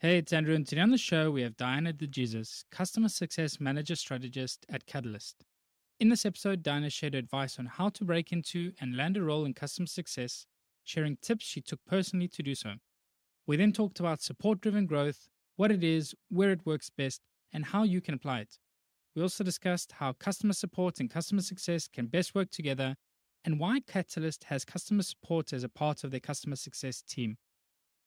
Hey, it's Andrew, and today on the show we have Diana DeJesus, Customer Success Manager Strategist at Catalyst. In this episode, Diana shared advice on how to break into and land a role in customer success, sharing tips she took personally to do so. We then talked about support driven growth, what it is, where it works best, and how you can apply it. We also discussed how customer support and customer success can best work together, and why Catalyst has customer support as a part of their customer success team.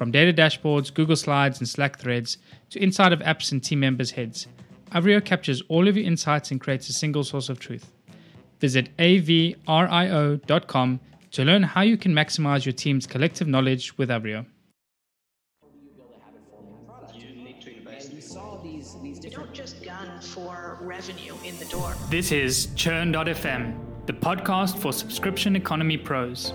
From data dashboards, Google Slides, and Slack threads to inside of apps and team members' heads, Avrio captures all of your insights and creates a single source of truth. Visit avrio.com to learn how you can maximize your team's collective knowledge with Avrio. You don't just gun for revenue in the door. This is Churn.fm, the podcast for subscription economy pros.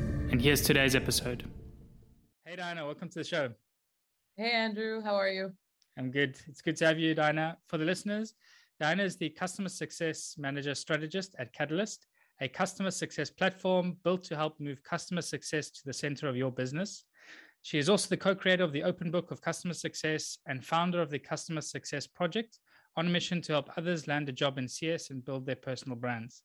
and here's today's episode. Hey, Diana, welcome to the show. Hey, Andrew, how are you? I'm good. It's good to have you, Diana. For the listeners, Diana is the Customer Success Manager Strategist at Catalyst, a customer success platform built to help move customer success to the center of your business. She is also the co creator of the Open Book of Customer Success and founder of the Customer Success Project on a mission to help others land a job in CS and build their personal brands.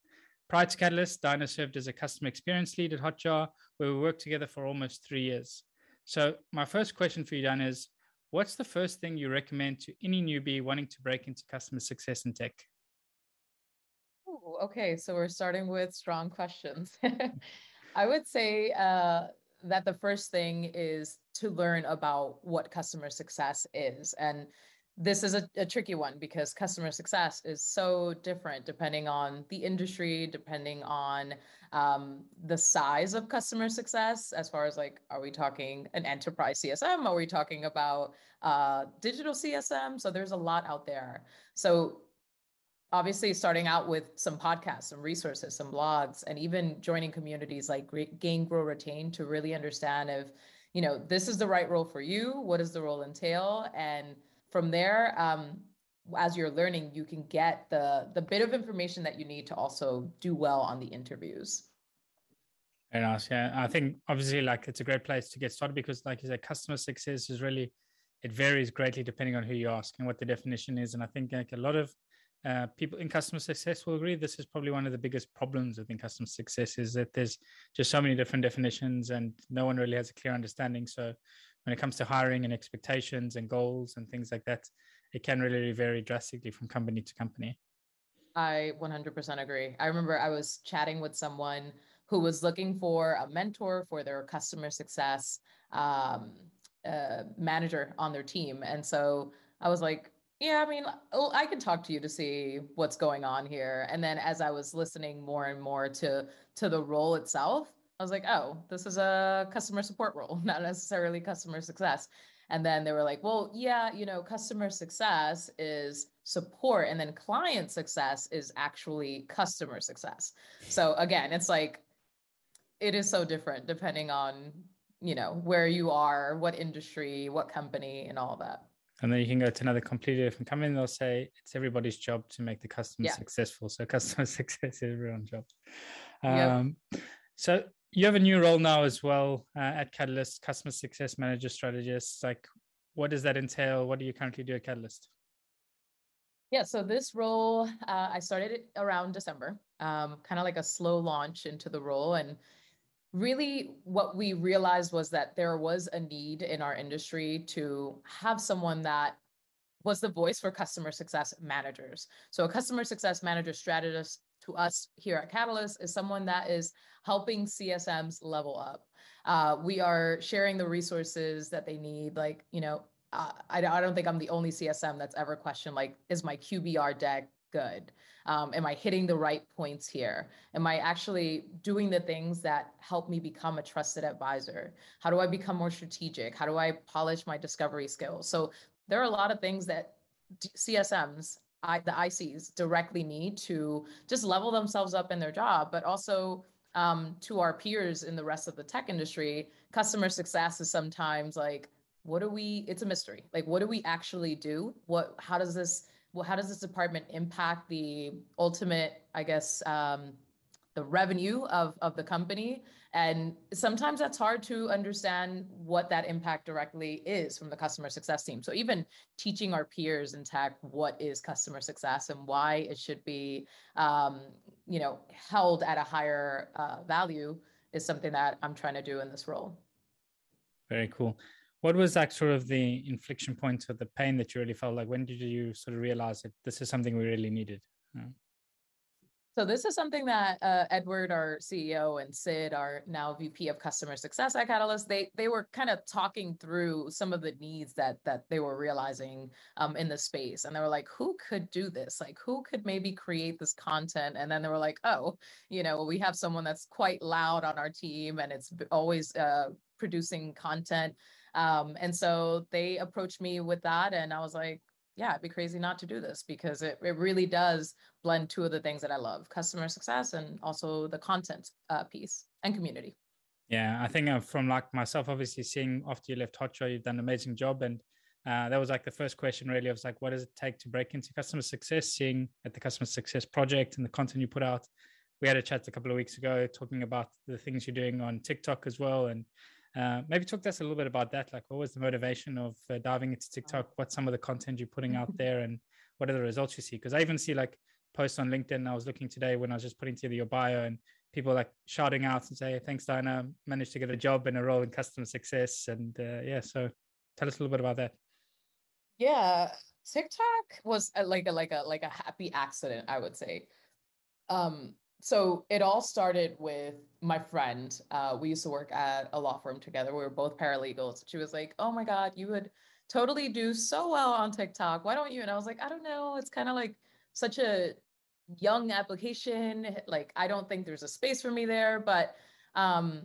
Prior to Catalyst, Diana served as a customer experience lead at Hotjar, where we worked together for almost three years. So, my first question for you, Diana, is what's the first thing you recommend to any newbie wanting to break into customer success in tech? Ooh, okay, so we're starting with strong questions. I would say uh, that the first thing is to learn about what customer success is. And this is a, a, tricky one because customer success is so different depending on the industry depending on um, the size of customer success as far as like are we talking an enterprise csm are we talking about uh, digital csm so there's a lot out there. So obviously starting out with some podcasts some resources some blogs and even joining communities like gain grow retain to really understand if you know this is the right role for you what does the role entail and from there um, as you're learning you can get the the bit of information that you need to also do well on the interviews. Very nice yeah i think obviously like it's a great place to get started because like you said customer success is really it varies greatly depending on who you ask and what the definition is. And i think like a lot of uh, people in customer success will agree this is probably one of the biggest problems within customer success is that there's just so many different definitions and no one really has a clear understanding. So when it comes to hiring and expectations and goals and things like that, it can really vary drastically from company to company. I 100% agree. I remember I was chatting with someone who was looking for a mentor for their customer success um, uh, manager on their team. And so I was like, yeah, I mean, I can talk to you to see what's going on here. And then as I was listening more and more to to the role itself, I was like, oh, this is a customer support role, not necessarily customer success. And then they were like, well, yeah, you know, customer success is support, and then client success is actually customer success. So again, it's like, it is so different depending on, you know, where you are, what industry, what company, and all that. And then you can go to another completely different company and they'll say it's everybody's job to make the customer yeah. successful. So customer success is everyone's job. Um, yep. So you have a new role now as well uh, at Catalyst, customer success manager strategist. Like, what does that entail? What do you currently do at Catalyst? Yeah, so this role, uh, I started it around December, um, kind of like a slow launch into the role. And really, what we realized was that there was a need in our industry to have someone that was the voice for customer success managers. So a customer success manager strategist to us here at Catalyst is someone that is helping CSMs level up. Uh, we are sharing the resources that they need. Like, you know, uh, I, I don't think I'm the only CSM that's ever questioned, like, is my QBR deck good? Um, am I hitting the right points here? Am I actually doing the things that help me become a trusted advisor? How do I become more strategic? How do I polish my discovery skills? So there are a lot of things that CSMs, I, the ICs, directly need to just level themselves up in their job, but also um, to our peers in the rest of the tech industry, customer success is sometimes like, what do we? It's a mystery. Like, what do we actually do? What? How does this? well, how does this department impact the ultimate, I guess, um, the revenue of, of the company? And sometimes that's hard to understand what that impact directly is from the customer success team. So even teaching our peers in tech what is customer success and why it should be, um, you know, held at a higher uh, value is something that I'm trying to do in this role. Very cool what was like sort of the inflection point of the pain that you really felt like when did you sort of realize that this is something we really needed yeah. So this is something that uh, edward our ceo and sid our now vp of customer success at catalyst they they were kind of talking through some of the needs that that they were realizing um, in the space and they were like who could do this? Like who could maybe create this content? And then they were like oh you know we have someone that's quite loud on our team and it's always uh, producing content. Um, and so they approached me with that, and I was like, yeah, it'd be crazy not to do this because it, it really does blend two of the things that I love customer success and also the content uh, piece and community. Yeah, I think uh, from like myself, obviously seeing after you left Hotjar, you've done an amazing job. And uh, that was like the first question really. I was like, what does it take to break into customer success? Seeing at the customer success project and the content you put out. We had a chat a couple of weeks ago talking about the things you're doing on TikTok as well. And uh, maybe talk to us a little bit about that. Like, what was the motivation of uh, diving into TikTok? What's some of the content you're putting out there, and what are the results you see? Because I even see like posts on LinkedIn. I was looking today when I was just putting together your bio, and people like shouting out and say, "Thanks, Diana, managed to get a job and a role in customer success." And uh, yeah, so tell us a little bit about that. Yeah, TikTok was a, like a like a like a happy accident, I would say. Um, so it all started with my friend. Uh, we used to work at a law firm together. We were both paralegals. She was like, "Oh my God, you would totally do so well on TikTok. Why don't you?" And I was like, "I don't know. It's kind of like such a young application. Like I don't think there's a space for me there." But um,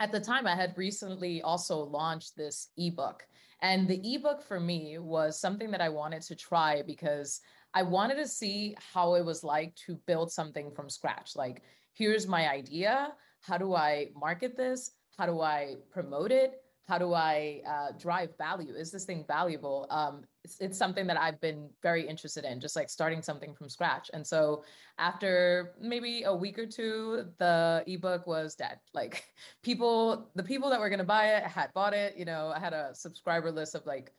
at the time, I had recently also launched this ebook, and the ebook for me was something that I wanted to try because I wanted to see how it was like to build something from scratch. Like, here's my idea. How do I market this? How do I promote it? How do I uh, drive value? Is this thing valuable? Um, it's, it's something that I've been very interested in, just like starting something from scratch. And so, after maybe a week or two, the ebook was dead. Like people, the people that were going to buy it had bought it. You know, I had a subscriber list of like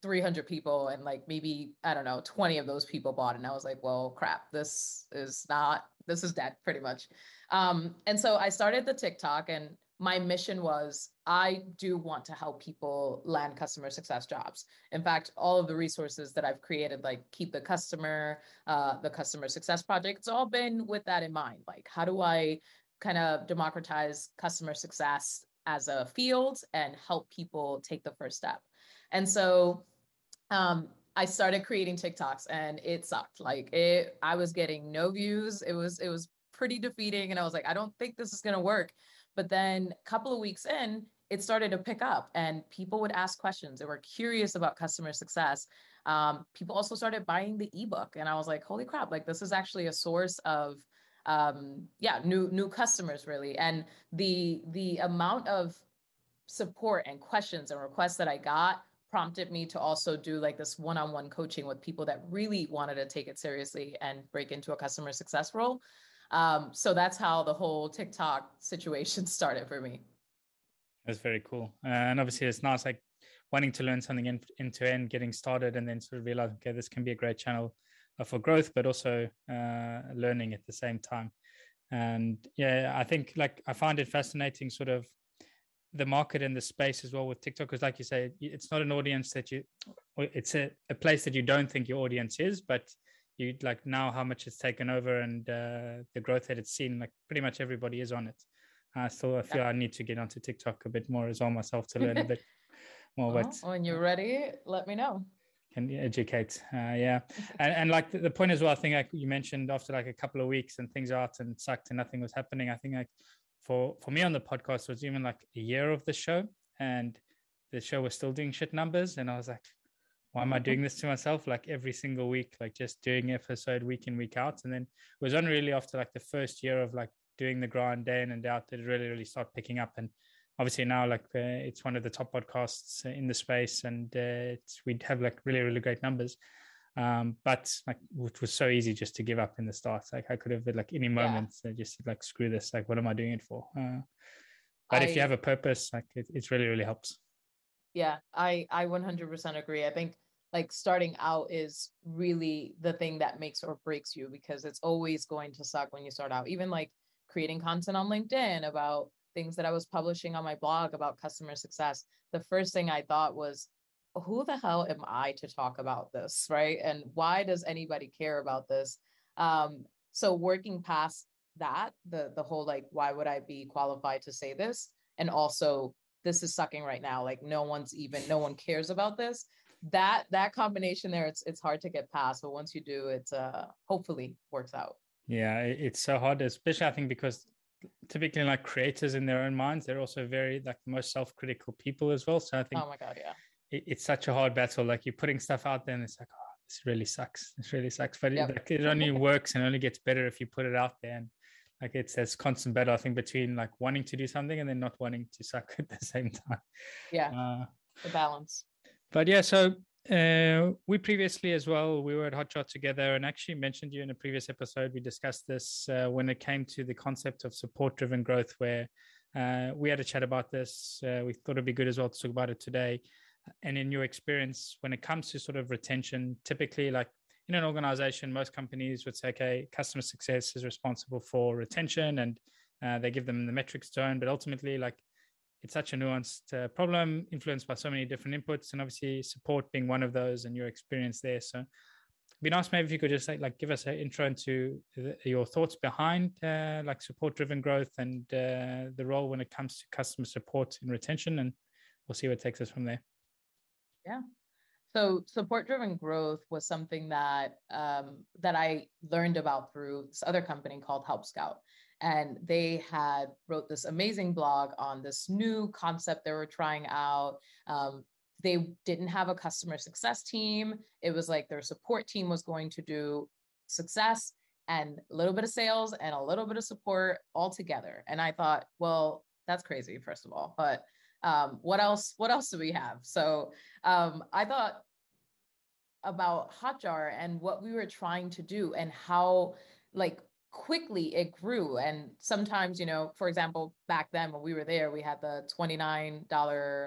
300 people and like maybe i don't know 20 of those people bought it and i was like well crap this is not this is dead pretty much um, and so i started the tiktok and my mission was i do want to help people land customer success jobs in fact all of the resources that i've created like keep the customer uh, the customer success project it's all been with that in mind like how do i kind of democratize customer success as a field and help people take the first step and so um, I started creating TikToks and it sucked. Like it, I was getting no views. It was, it was pretty defeating. And I was like, I don't think this is to work. But then a couple of weeks in, it started to pick up and people would ask questions. They were curious about customer success. Um, people also started buying the ebook. And I was like, holy crap, like this is actually a source of um yeah new new customers really and the the amount of support and questions and requests that i got prompted me to also do like this one-on-one coaching with people that really wanted to take it seriously and break into a customer success role. Um, so that's how the whole TikTok situation started for me. That's very cool. Uh, and obviously it's nice like wanting to learn something in, end to end, getting started and then sort of realize, okay, this can be a great channel uh, for growth, but also uh, learning at the same time. And yeah, I think like I find it fascinating sort of the market and the space as well with TikTok because, like you say, it's not an audience that you, it's a, a place that you don't think your audience is, but you like now how much it's taken over and uh, the growth that it's seen. Like pretty much everybody is on it. Uh, so I feel yeah. I need to get onto TikTok a bit more as well myself to learn a bit more. Well, but when you're ready, let me know. Can you educate, uh, yeah, and, and like the, the, point as well. I think like you mentioned after like a couple of weeks and things out and sucked and nothing was happening. I think like for for me on the podcast was even like a year of the show and the show was still doing shit numbers and I was like, why am I doing this to myself? Like every single week, like just doing episode week in week out, and then it was only really after like the first year of like doing the grind day in and out that it really really started picking up. And obviously now like uh, it's one of the top podcasts in the space and uh, we'd have like really really great numbers. Um, but like it was so easy just to give up in the start. Like i could have like any moment yeah. just like screw this. Like what am i doing it for? Uh, but I, if you have a purpose like it, it really really helps. Yeah i i 100% agree. I think like starting out is really the thing that makes or breaks you because it's always going to suck when you start out even like creating content on linkedin about things that I was publishing on my blog about customer success, the first thing I thought was, who the hell am I to talk about this? Right. And why does anybody care about this? Um, so working past that, the the whole like, why would I be qualified to say this? And also this is sucking right now. Like no one's even no one cares about this. That that combination there, it's it's hard to get past. But once you do, it's uh hopefully works out. Yeah, it's so hard, especially I think because typically like creators in their own minds they're also very like the most self-critical people as well. So i think oh my god yeah. it, it's such a hard battle. Like you're putting stuff out there and it's like oh this really sucks. This really sucks. But yep. it, like, it only works and only gets better if you put it out there. And like it's this constant battle i think between like wanting to do something and then not wanting to suck at the same time. Yeah. Uh, the balance but yeah so uh, we previously as well, we were at Hotjar together and actually mentioned you in a previous episode. We discussed this uh, when it came to the concept of support driven growth, where uh, we had a chat about this. Uh, we thought it'd be good as well to talk about it today. And in your experience, when it comes to sort of retention, typically, like in an organization, most companies would say, okay, customer success is responsible for retention and uh, they give them the metrics to. But ultimately, like it's such a nuanced uh, problem influenced by so many different inputs and obviously support being one of those and your experience there. So be nice maybe if you could just like, like give us an intro into the, your thoughts behind uh, like support driven growth and uh, the role when it comes to customer support and retention and we'll see what takes us from there. Yeah. So support driven growth was something that um, that i learned about through this other company called help scout and they had wrote this amazing blog on this new concept they were trying out. Um, they didn't have a customer success team. It was like their support team was going to do success and a little bit of sales and a little bit of support all together. And i thought well that's crazy first of all but um, what else what else do we have? So um, i thought about hotjar and what we were trying to do and how like quickly it grew and sometimes you know for example back then when we were there we had the $29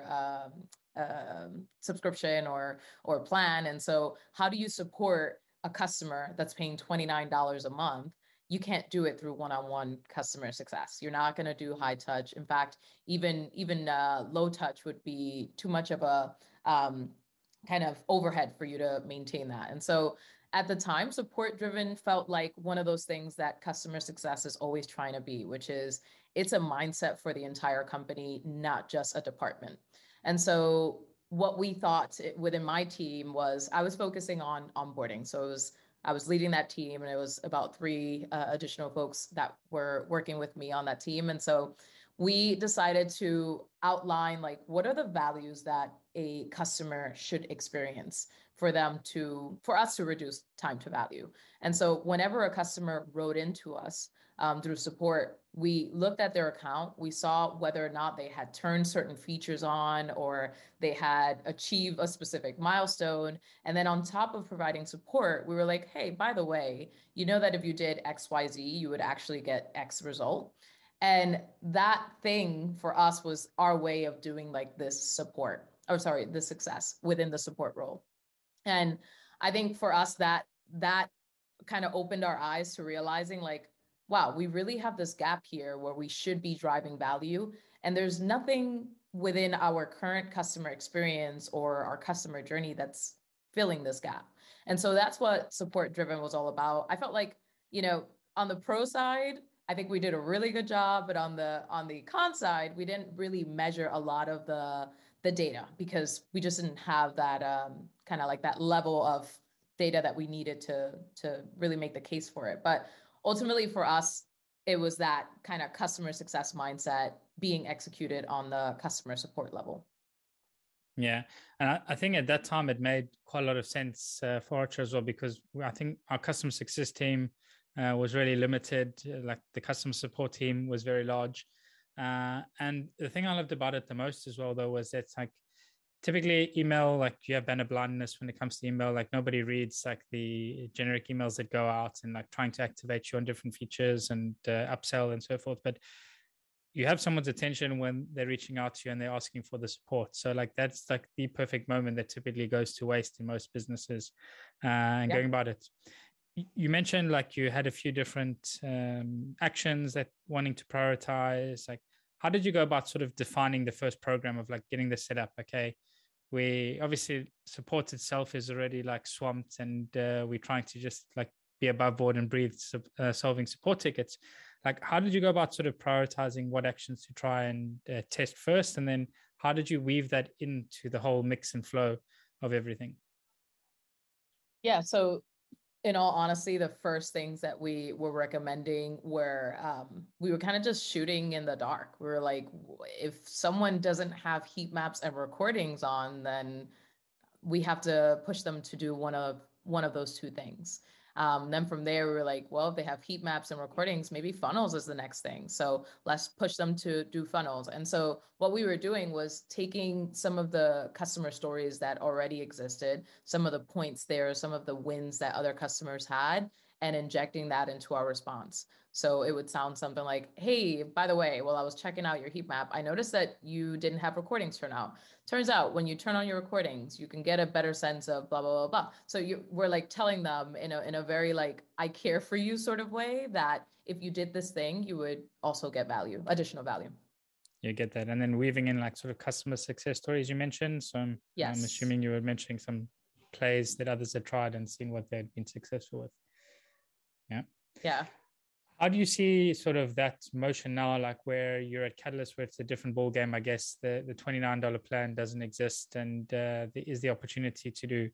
um, uh, subscription or or plan and so how do you support a customer that's paying $29 a month? You can't do it through one-on-one customer success. You're not going to do high touch. In fact even even uh, low touch would be too much of a um, kind of overhead for you to maintain that and so at the time, support driven felt like one of those things that customer success is always trying to be, which is it's a mindset for the entire company, not just a department. And so what we thought within my team was I was focusing on onboarding. So it was I was leading that team, and it was about three uh, additional folks that were working with me on that team. And so we decided to outline like what are the values that a customer should experience for them to for us to reduce time to value. And so whenever a customer wrote into us um, through support we looked at their account. We saw whether or not they had turned certain features on or they had achieved a specific milestone. And then on top of providing support we were like hey by the way you know that if you did xyz you would actually get x result. And that thing for us was our way of doing like this support or sorry the success within the support role and i think for us that that kind of opened our eyes to realizing like wow we really have this gap here where we should be driving value And there's nothing within our current customer experience or our customer journey that's filling this gap. And so that's what support driven was all about. I felt like, you know, on the pro side, I think we did a really good job, but on the on the con side, we didn't really measure a lot of the the data because we just didn't have that um, kind of like that level of data that we needed to to really make the case for it. But ultimately, for us, it was that kind of customer success mindset being executed on the customer support level. Yeah, and I, I think at that time it made quite a lot of sense uh, for Hotjar as well because I think our customer success team uh, was really limited. Like the customer support team was very large, uh, and the thing I loved about it the most as well, though, was it's like typically email like you have banner blindness when it comes to email. Like nobody reads like the generic emails that go out and like trying to activate you on different features and uh, upsell and so forth. But you have someone's attention when they're reaching out to you and they're asking for the support. So like that's like the perfect moment that typically goes to waste in most businesses uh, and yeah. going about it you mentioned like you had a few different um, actions that wanting to prioritize like how did you go about sort of defining the first program of like getting this set up? Okay we obviously support itself is already like swamped and uh, we're trying to just like be above board and breathe uh, solving support tickets. Like how did you go about sort of prioritizing what actions to try and uh, test first? And then how did you weave that into the whole mix and flow of everything? Yeah so in all honesty, the first things that we were recommending were um, we were kind of just shooting in the dark. We were like, if someone doesn't have heat maps and recordings on, then we have to push them to do one of one of those two things. Um, then from there, we were like, well, if they have heat maps and recordings, maybe funnels is the next thing. So let's push them to do funnels. And so what we were doing was taking some of the customer stories that already existed, some of the points there, some of the wins that other customers had, and injecting that into our response. So it would sound something like, hey, by the way, while I was checking out your heat map, I noticed that you didn't have recordings turn out. Turns out when you turn on your recordings, you can get a better sense of blah, blah, blah, blah. So you we're like telling them in a in a very like I care for you sort of way that if you did this thing, you would also get value, additional value. You get that. And then weaving in like sort of customer success stories you mentioned. So I'm, yes. I'm assuming you were mentioning some plays that others had tried and seen what they'd been successful with. Yeah. Yeah. How do you see sort of that motion now like where you're at catalyst where it's a different ball game i guess the, the $29 plan doesn't exist and uh, there is the opportunity to do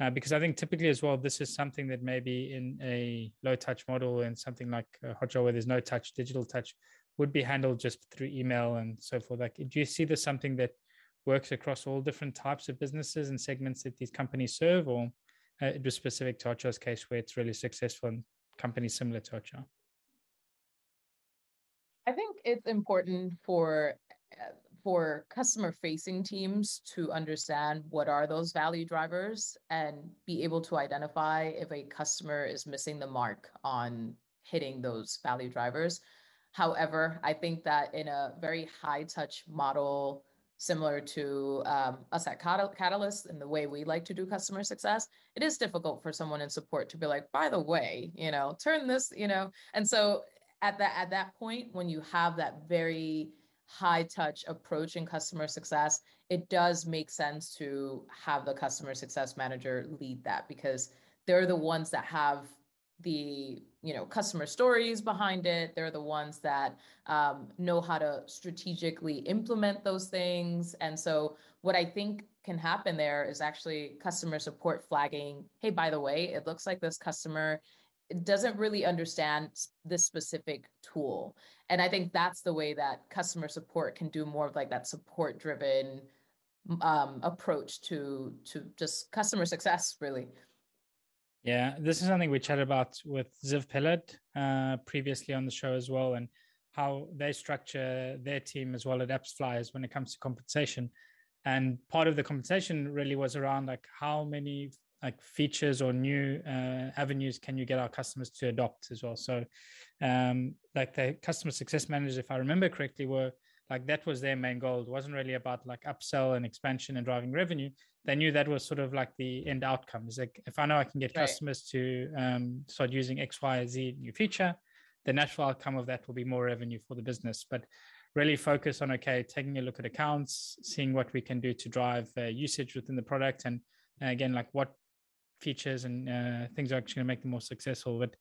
uh, because i think typically as well this is something that maybe in a low touch model and something like uh, hotjar where there's no touch digital touch would be handled just through email and so forth. Like do you see this something that works across all different types of businesses and segments that these companies serve or uh, it was specific to hotjar's case where it's really successful in companies similar to hotjar I think it's important for uh, for customer facing teams to understand what are those value drivers and be able to identify if a customer is missing the mark on hitting those value drivers. However, I think that in a very high touch model, similar to um, us at Catalyst and the way we like to do customer success, it is difficult for someone in support to be like, by the way, you know, turn this, you know, and so at that at that point when you have that very high touch approach in customer success it does make sense to have the customer success manager lead that because they're the ones that have the you know customer stories behind it they're the ones that um, know how to strategically implement those things and so what i think can happen there is actually customer support flagging hey by the way it looks like this customer doesn't really understand this specific tool. And I think that's the way that customer support can do more of like that support driven um, approach to to just customer success, really. Yeah, this is something we chatted about with Ziv Peled uh, previously on the show as well, and how they structure their team as well at AppsFlyers when it comes to compensation. And part of the compensation really was around like how many like features or new uh, avenues can you get our customers to adopt as well so um, like the customer success managers if i remember correctly were like that was their main goal it wasn't really about like upsell and expansion and driving revenue they knew that was sort of like the end outcome is like if i know i can get right. customers to um, start using x y z new feature the natural outcome of that will be more revenue for the business but really focus on okay, taking a look at accounts, seeing what we can do to drive uh, usage within the product, and uh, again, like what features and uh, things are actually going to make them more successful. But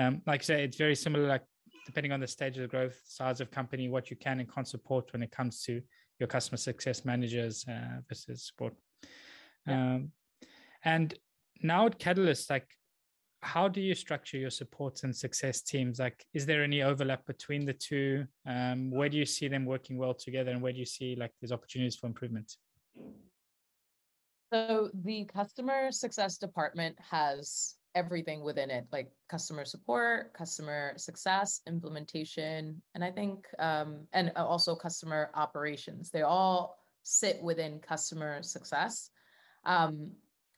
um, like I say, it's very similar. Like depending on the stage of the growth, size of company, what you can and can't support when it comes to your customer success managers uh, versus support. Yeah. Um, and now at Catalyst, like how do you structure your support and success teams? Like, is there any overlap between the two? Um, where do you see them working well together, and where do you see like there's opportunities for improvement? So the customer success department has everything within it, like customer support, customer success, implementation, and I think, um, and also customer operations. They all sit within customer success. Um,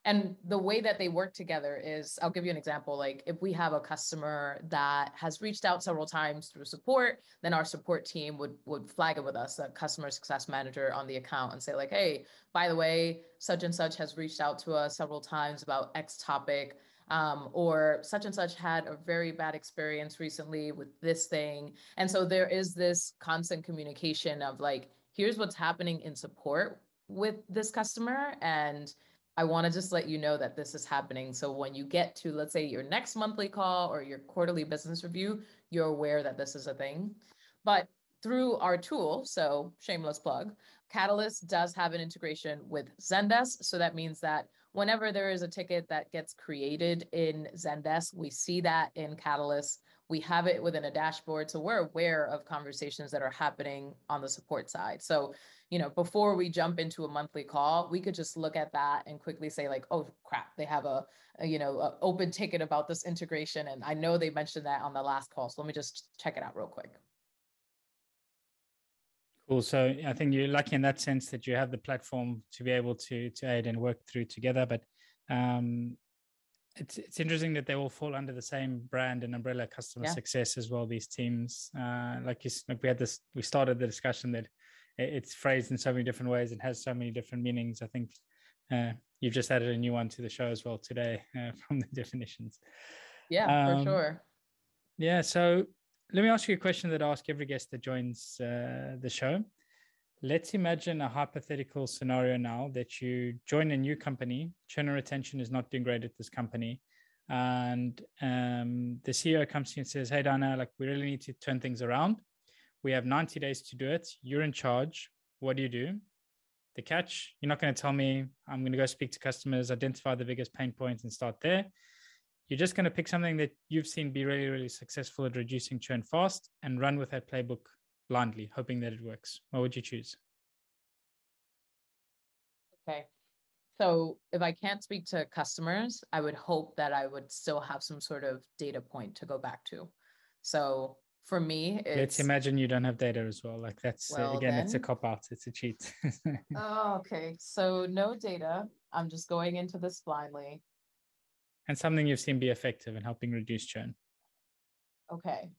and the way that they work together is i'll give you an example like if we have a customer that has reached out several times through support then our support team would would flag it with us a customer success manager on the account and say like hey by the way such and such has reached out to us several times about x topic um, or such and such had a very bad experience recently with this thing and so there is this constant communication of like here's what's happening in support with this customer and I want to just let you know that this is happening. So when you get to, let's say, your next monthly call or your quarterly business review, you're aware that this is a thing. But through our tool, so shameless plug, Catalyst does have an integration with Zendesk. So that means that whenever there is a ticket that gets created in Zendesk, we see that in Catalyst. We have it within a dashboard. So we're aware of conversations that are happening on the support side. So you know, before we jump into a monthly call, we could just look at that and quickly say like, oh crap, they have a, a you know, a open ticket about this integration. And I know they mentioned that on the last call. So let me just check it out real quick. Cool. So I think you're lucky in that sense that you have the platform to be able to to aid and work through together. But um, it's it's interesting that they all fall under the same brand and umbrella, customer yeah. success as well. These teams, uh, like you, like we had this, we started the discussion that it's phrased in so many different ways and has so many different meanings. I think uh, you've just added a new one to the show as well today uh, from the definitions. Yeah, um, for sure. Yeah. So let me ask you a question that I ask every guest that joins uh, the show. Let's imagine a hypothetical scenario now that you join a new company, churn and retention is not doing great at this company. And um, the CEO comes to you and says, Hey, Dana, like we really need to turn things around we have 90 days to do it. You're in charge. What do you do? The catch, you're not going to tell me, I'm going to go speak to customers, identify the biggest pain points and start there. You're just going to pick something that you've seen be really, really successful at reducing churn fast and run with that playbook blindly, hoping that it works. What would you choose? Okay. So if I can't speak to customers, I would hope that I would still have some sort of data point to go back to. So for me let's imagine you don't have data as well like that's uh, again then... it's a cop out it's a cheat oh okay so no data i'm just going into this blindly and something you've seen be effective in helping reduce churn. Okay.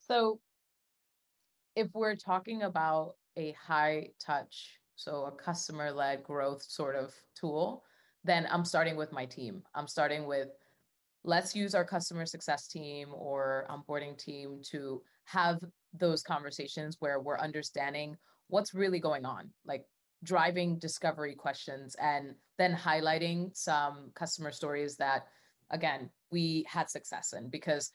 So if we're talking about a high touch so a customer led growth sort of tool then i'm starting with my team. I'm starting with let's use our customer success team or onboarding team to have those conversations where we're understanding what's really going on. Like driving discovery questions and then highlighting some customer stories that again we had success in. Because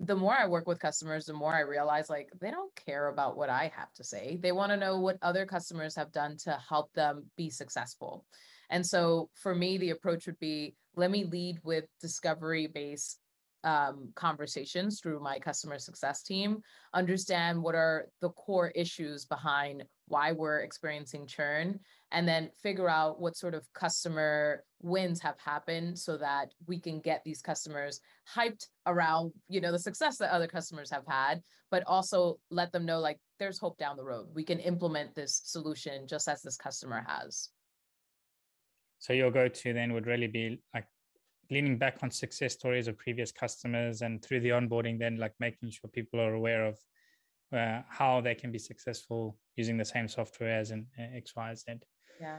the more i work with customers the more i realize like they don't care about what i have to say. They want to know what other customers have done to help them be successful. And so for me, the approach would be let me lead with discovery based um, conversations through my customer success team, understand what are the core issues behind why we're experiencing churn, and then figure out what sort of customer wins have happened so that we can get these customers hyped around you know the success that other customers have had but also let them know like there's hope down the road. We can implement this solution just as this customer has. So your go-to then would really be like leaning back on success stories of previous customers and through the onboarding, then like making sure people are aware of uh, how they can be successful using the same software as in uh, X, Y, Z. Yeah.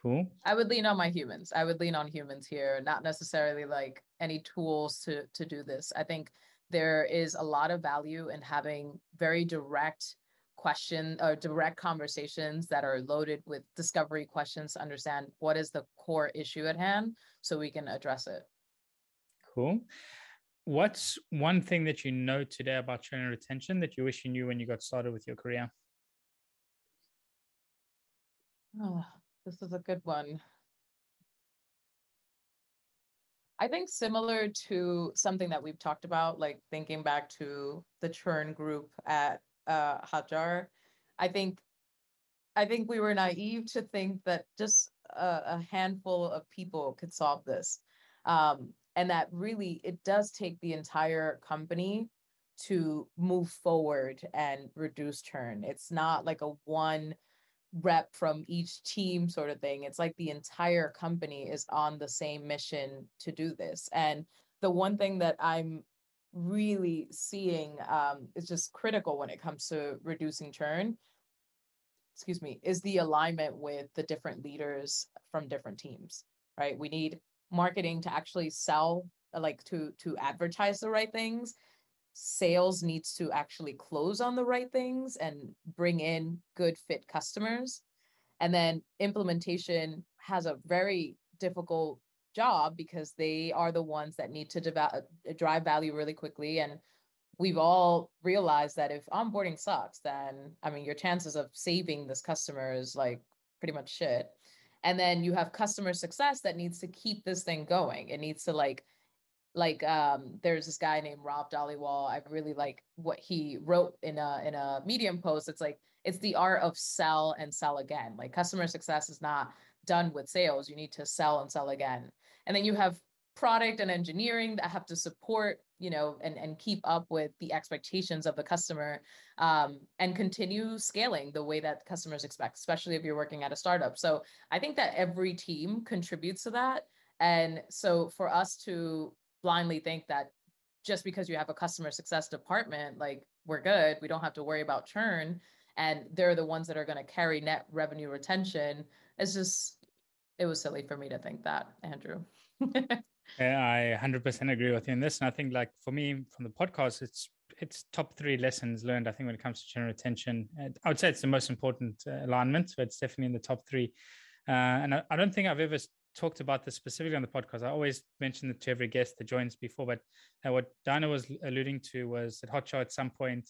Cool. I would lean on my humans. I would lean on humans here, not necessarily like any tools to to do this. I think there is a lot of value in having very direct question or direct conversations that are loaded with discovery questions to understand what is the core issue at hand so we can address it. Cool. What's one thing that you know today about churn and retention that you wish you knew when you got started with your career? Oh, this is a good one. I think similar to something that we've talked about, like thinking back to the churn group at uh, Hotjar, I think I think we were naive to think that just a, a handful of people could solve this, um, and that really it does take the entire company to move forward and reduce churn. It's not like a one rep from each team sort of thing. It's like the entire company is on the same mission to do this. And the one thing that I'm really seeing um, is just critical when it comes to reducing churn excuse me is the alignment with the different leaders from different teams right we need marketing to actually sell like to to advertise the right things sales needs to actually close on the right things and bring in good fit customers. And then implementation has a very difficult job because they are the ones that need to develop, uh, drive value really quickly. And we've all realized that if onboarding sucks, then I mean, your chances of saving this customer is like pretty much shit. And then you have customer success that needs to keep this thing going. It needs to like like um there's this guy named Rob Dhaliwal. I really like what he wrote in a in a medium post. It's like it's the art of sell and sell again. Like customer success is not done with sales. You need to sell and sell again. And then you have product and engineering that have to support, you know, and, and keep up with the expectations of the customer um, and continue scaling the way that customers expect, especially if you're working at a startup. So I think that every team contributes to that. And so for us to blindly think that just because you have a customer success department, like we're good, we don't have to worry about churn, and they're the ones that are going to carry net revenue retention. It's just, it was silly for me to think that, Andrew. yeah, I 100% agree with you in this. And I think, like, for me, from the podcast, it's it's top three lessons learned. I think when it comes to churn retention, I would say it's the most important uh, alignment. but it's definitely in the top three. Uh, and I, I, don't think I've ever talked about this specifically on the podcast. I always mention it to every guest that joins before, but uh, what Diana was alluding to was at Hotjar at some point,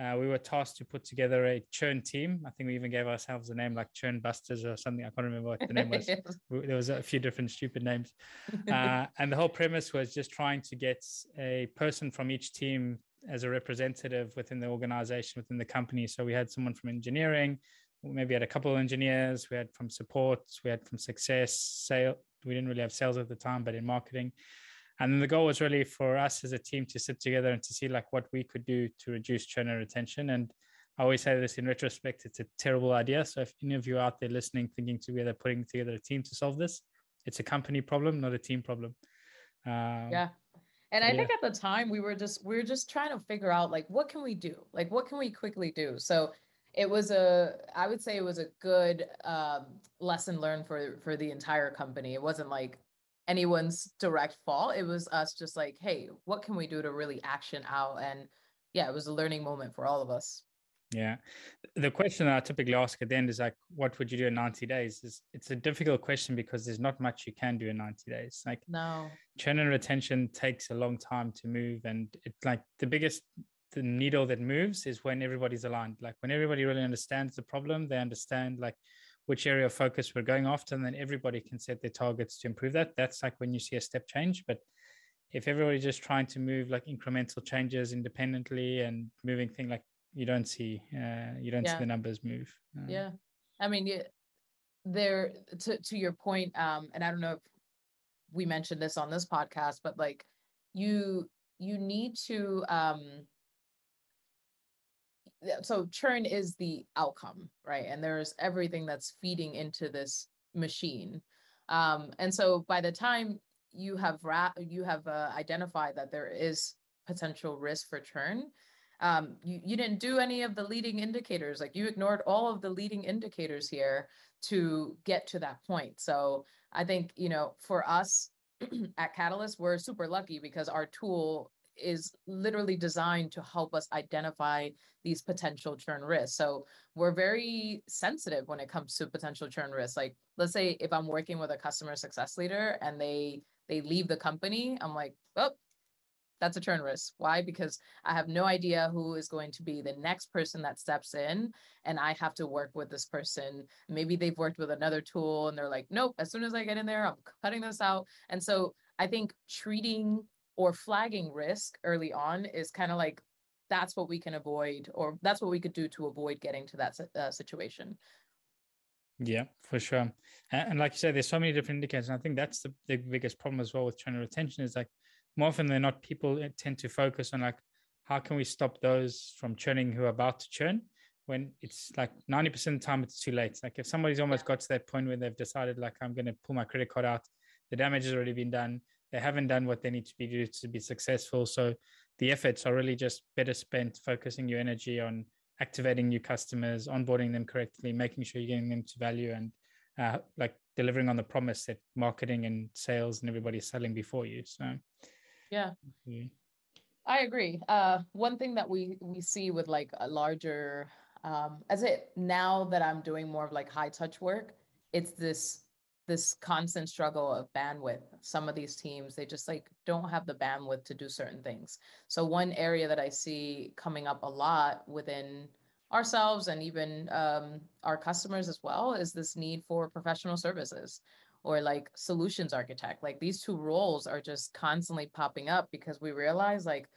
uh, we were tasked to put together a churn team. I think we even gave ourselves a name like Churn Busters or something. I can't remember what the name was. yes. There was a few different stupid names. Uh, and the whole premise was just trying to get a person from each team as a representative within the organization, within the company. So we had someone from engineering, maybe had a couple of engineers we had from support we had from success sale we didn't really have sales at the time but in marketing. And then the goal was really for us as a team to sit together and to see like what we could do to reduce churn and retention. And i always say this in retrospect it's a terrible idea. So if any of you out there listening thinking together putting together a team to solve this it's a company problem not a team problem. Um, yeah and I yeah. think at the time we were just we were just trying to figure out like what can we do? Like what can we quickly do? So it was a i would say it was a good um, lesson learned for for the entire company it wasn't like anyone's direct fault it was us just like hey what can we do to really action out and yeah it was a learning moment for all of us yeah. The question that i typically ask at the end is like what would you do in 90 days? Is it's a difficult question because there's not much you can do in 90 days. Like no. churn and retention takes a long time to move and it's like the biggest the needle that moves is when everybody's aligned. Like when everybody really understands the problem they understand like which area of focus we're going after and then everybody can set their targets to improve that. That's like when you see a step change. But if everybody's just trying to move like incremental changes independently and moving thing like you don't see uh, you don't yeah. see the numbers move. Uh, yeah. I mean yeah, there to, to your point um and i don't know if we mentioned this on this podcast but like you you need to um so churn is the outcome right? And there's everything that's feeding into this machine. Um, and so by the time you have ra- you have uh, identified that there is potential risk for churn um, you, you didn't do any of the leading indicators like you ignored all of the leading indicators here to get to that point so i think you know for us at catalyst we're super lucky because our tool is literally designed to help us identify these potential churn risks. So we're very sensitive when it comes to potential churn risks. Like let's say if I'm working with a customer success leader and they they leave the company, I'm like, oh, that's a churn risk. Why? Because I have no idea who is going to be the next person that steps in, and I have to work with this person. Maybe they've worked with another tool and they're like, nope, as soon as I get in there, I'm cutting this out. And so I think treating or flagging risk early on is kind of like that's what we can avoid, or that's what we could do to avoid getting to that uh, situation. Yeah, for sure. And like you said, there's so many different indicators. And I think that's the, the biggest problem as well with churn retention is like more often than not, people eh, tend to focus on like, how can we stop those from churning who are about to churn? When it's like 90% of the time, it's too late. Like if somebody's almost got to that point where they've decided, like, I'm going to pull my credit card out, the damage has already been done. They haven't done what they need to be do to be successful. So the efforts are really just better spent focusing your energy on activating new customers, onboarding them correctly, making sure you're getting them to value and uh, like delivering on the promise that marketing and sales and everybody's selling before you. So yeah. Mm-hmm. I agree. Uh, one thing that we we see with like a larger, um, as it now that I'm doing more of like high touch work, it's this this constant struggle of bandwidth. Some of these teams they just like don't have the bandwidth to do certain things. So one area that I see coming up a lot within ourselves and even um, our customers as well is this need for professional services or like solutions architect. Like these two roles are just constantly popping up because we realize like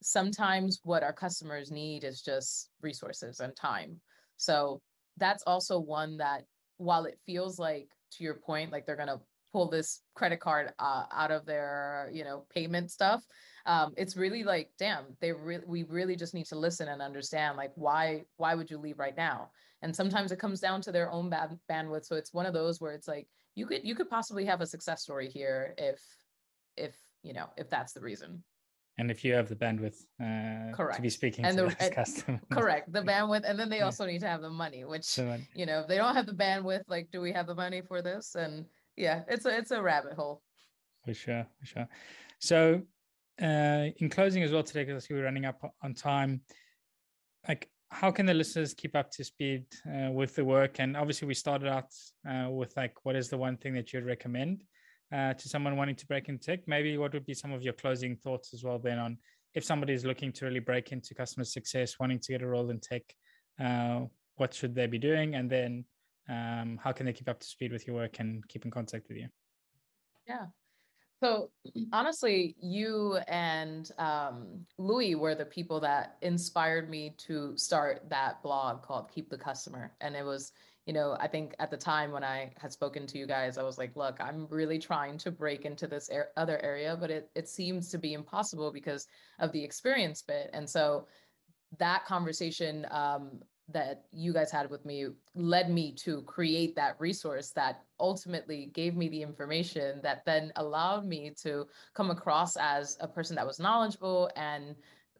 sometimes what our customers need is just resources and time. So that's also one that while it feels like to your point like they're going to pull this credit card uh, out of their you know payment stuff um, it's really like damn they really we really just need to listen and understand like why why would you leave right now and sometimes it comes down to their own bad bandwidth so it's one of those where it's like you could you could possibly have a success story here if if you know if that's the reason. And if you have the bandwidth uh, correct to be speaking and to the customer correct the bandwidth and then they also need to have the money which the you know if they don't have the bandwidth like do we have the money for this? And yeah it's a it's a rabbit hole. For sure for sure. So uh in closing as well today because we're running up on time like how can the listeners keep up to speed uh, with the work? And obviously we started out uh, with like what is the one thing that you'd recommend uh, to someone wanting to break into tech? Maybe what would be some of your closing thoughts as well then on if somebody is looking to really break into customer success wanting to get a role in tech uh, what should they be doing? And then um, how can they keep up to speed with your work and keep in contact with you? Yeah so honestly, you and um, Louis were the people that inspired me to start that blog called Keep the Customer. And it was, you know, I think at the time when I had spoken to you guys, I was like, look, I'm really trying to break into this er- other area, but it, it seems to be impossible because of the experience bit. And so that conversation um, that you guys had with me led me to create that resource that ultimately gave me the information that then allowed me to come across as a person that was knowledgeable and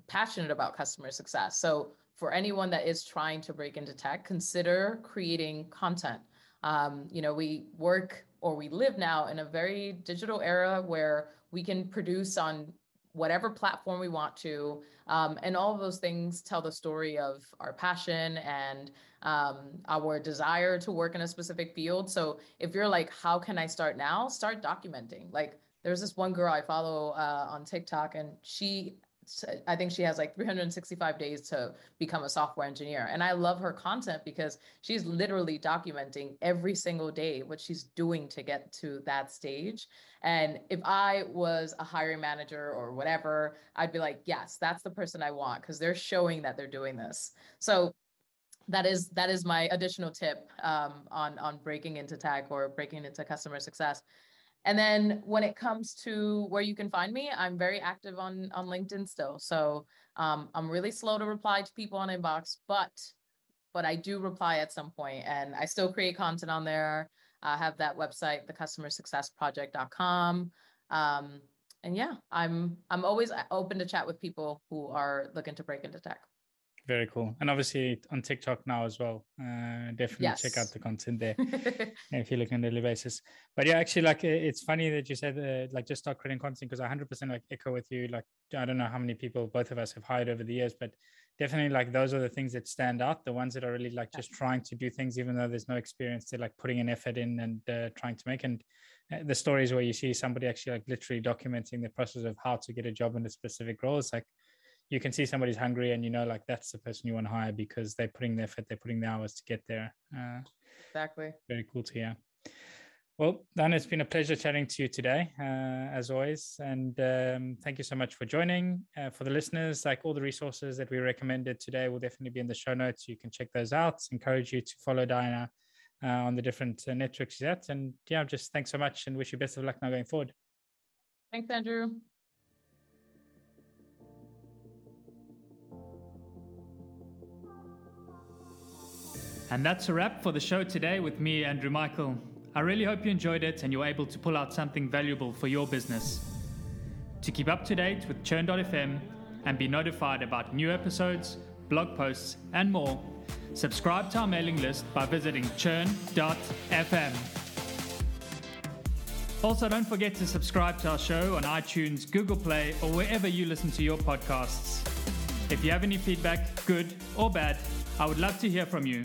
passionate about customer success. So for anyone that is trying to break into tech, consider creating content. Um, you know, we work or we live now in a very digital era where we can produce on whatever platform we want to. Um, and all of those things tell the story of our passion and um, our desire to work in a specific field. So if you're like, how can I start now? Start documenting. Like there's this one girl I follow uh, on TikTok and she I think she has like 365 days to become a software engineer. And I love her content because she's literally documenting every single day what she's doing to get to that stage. And if I was a hiring manager or whatever, I'd be like, yes, that's the person I want because they're showing that they're doing this. So that is that is my additional tip um, on on breaking into tech or breaking into customer success. And then when it comes to where you can find me, I'm very active on on LinkedIn still. So um, I'm really slow to reply to people on inbox, but but I do reply at some point, and I still create content on there. I have that website, thecustomersuccessproject.com. Um, and yeah, I'm I'm always open to chat with people who are looking to break into tech. Very cool. And obviously on TikTok now as well. Uh, definitely yes. check out the content there if you look on a daily basis. But yeah, actually, like it's funny that you said uh, like just start creating content because I 100% like echo with you. Like I don't know how many people both of us have hired over the years, but definitely like those are the things that stand out. The ones that are really like just trying to do things even though there's no experience. They're like putting an effort in and uh, trying to make. And uh, the stories where you see somebody actually like literally documenting the process of how to get a job in a specific role. It's like you can see somebody's hungry and you know like that's the person you want to hire because they're putting the effort they're putting the hours to get there. Uh, exactly. very cool to hear. Well dan it's been a pleasure chatting to you today uh, as always. And um, thank you so much for joining. Uh, for the listeners like all the resources that we recommended today will definitely be in the show notes. You can check those out. Encourage you to follow diana uh, on the different uh, networks yet and yeah just thanks so much and wish you best of luck now going forward. Thanks andrew And that's a wrap for the show today with me, Andrew Michael. I really hope you enjoyed it and you're able to pull out something valuable for your business. To keep up to date with Churn.fm and be notified about new episodes, blog posts, and more, subscribe to our mailing list by visiting churn.fm. Also, don't forget to subscribe to our show on iTunes, Google Play, or wherever you listen to your podcasts. If you have any feedback, good or bad, I would love to hear from you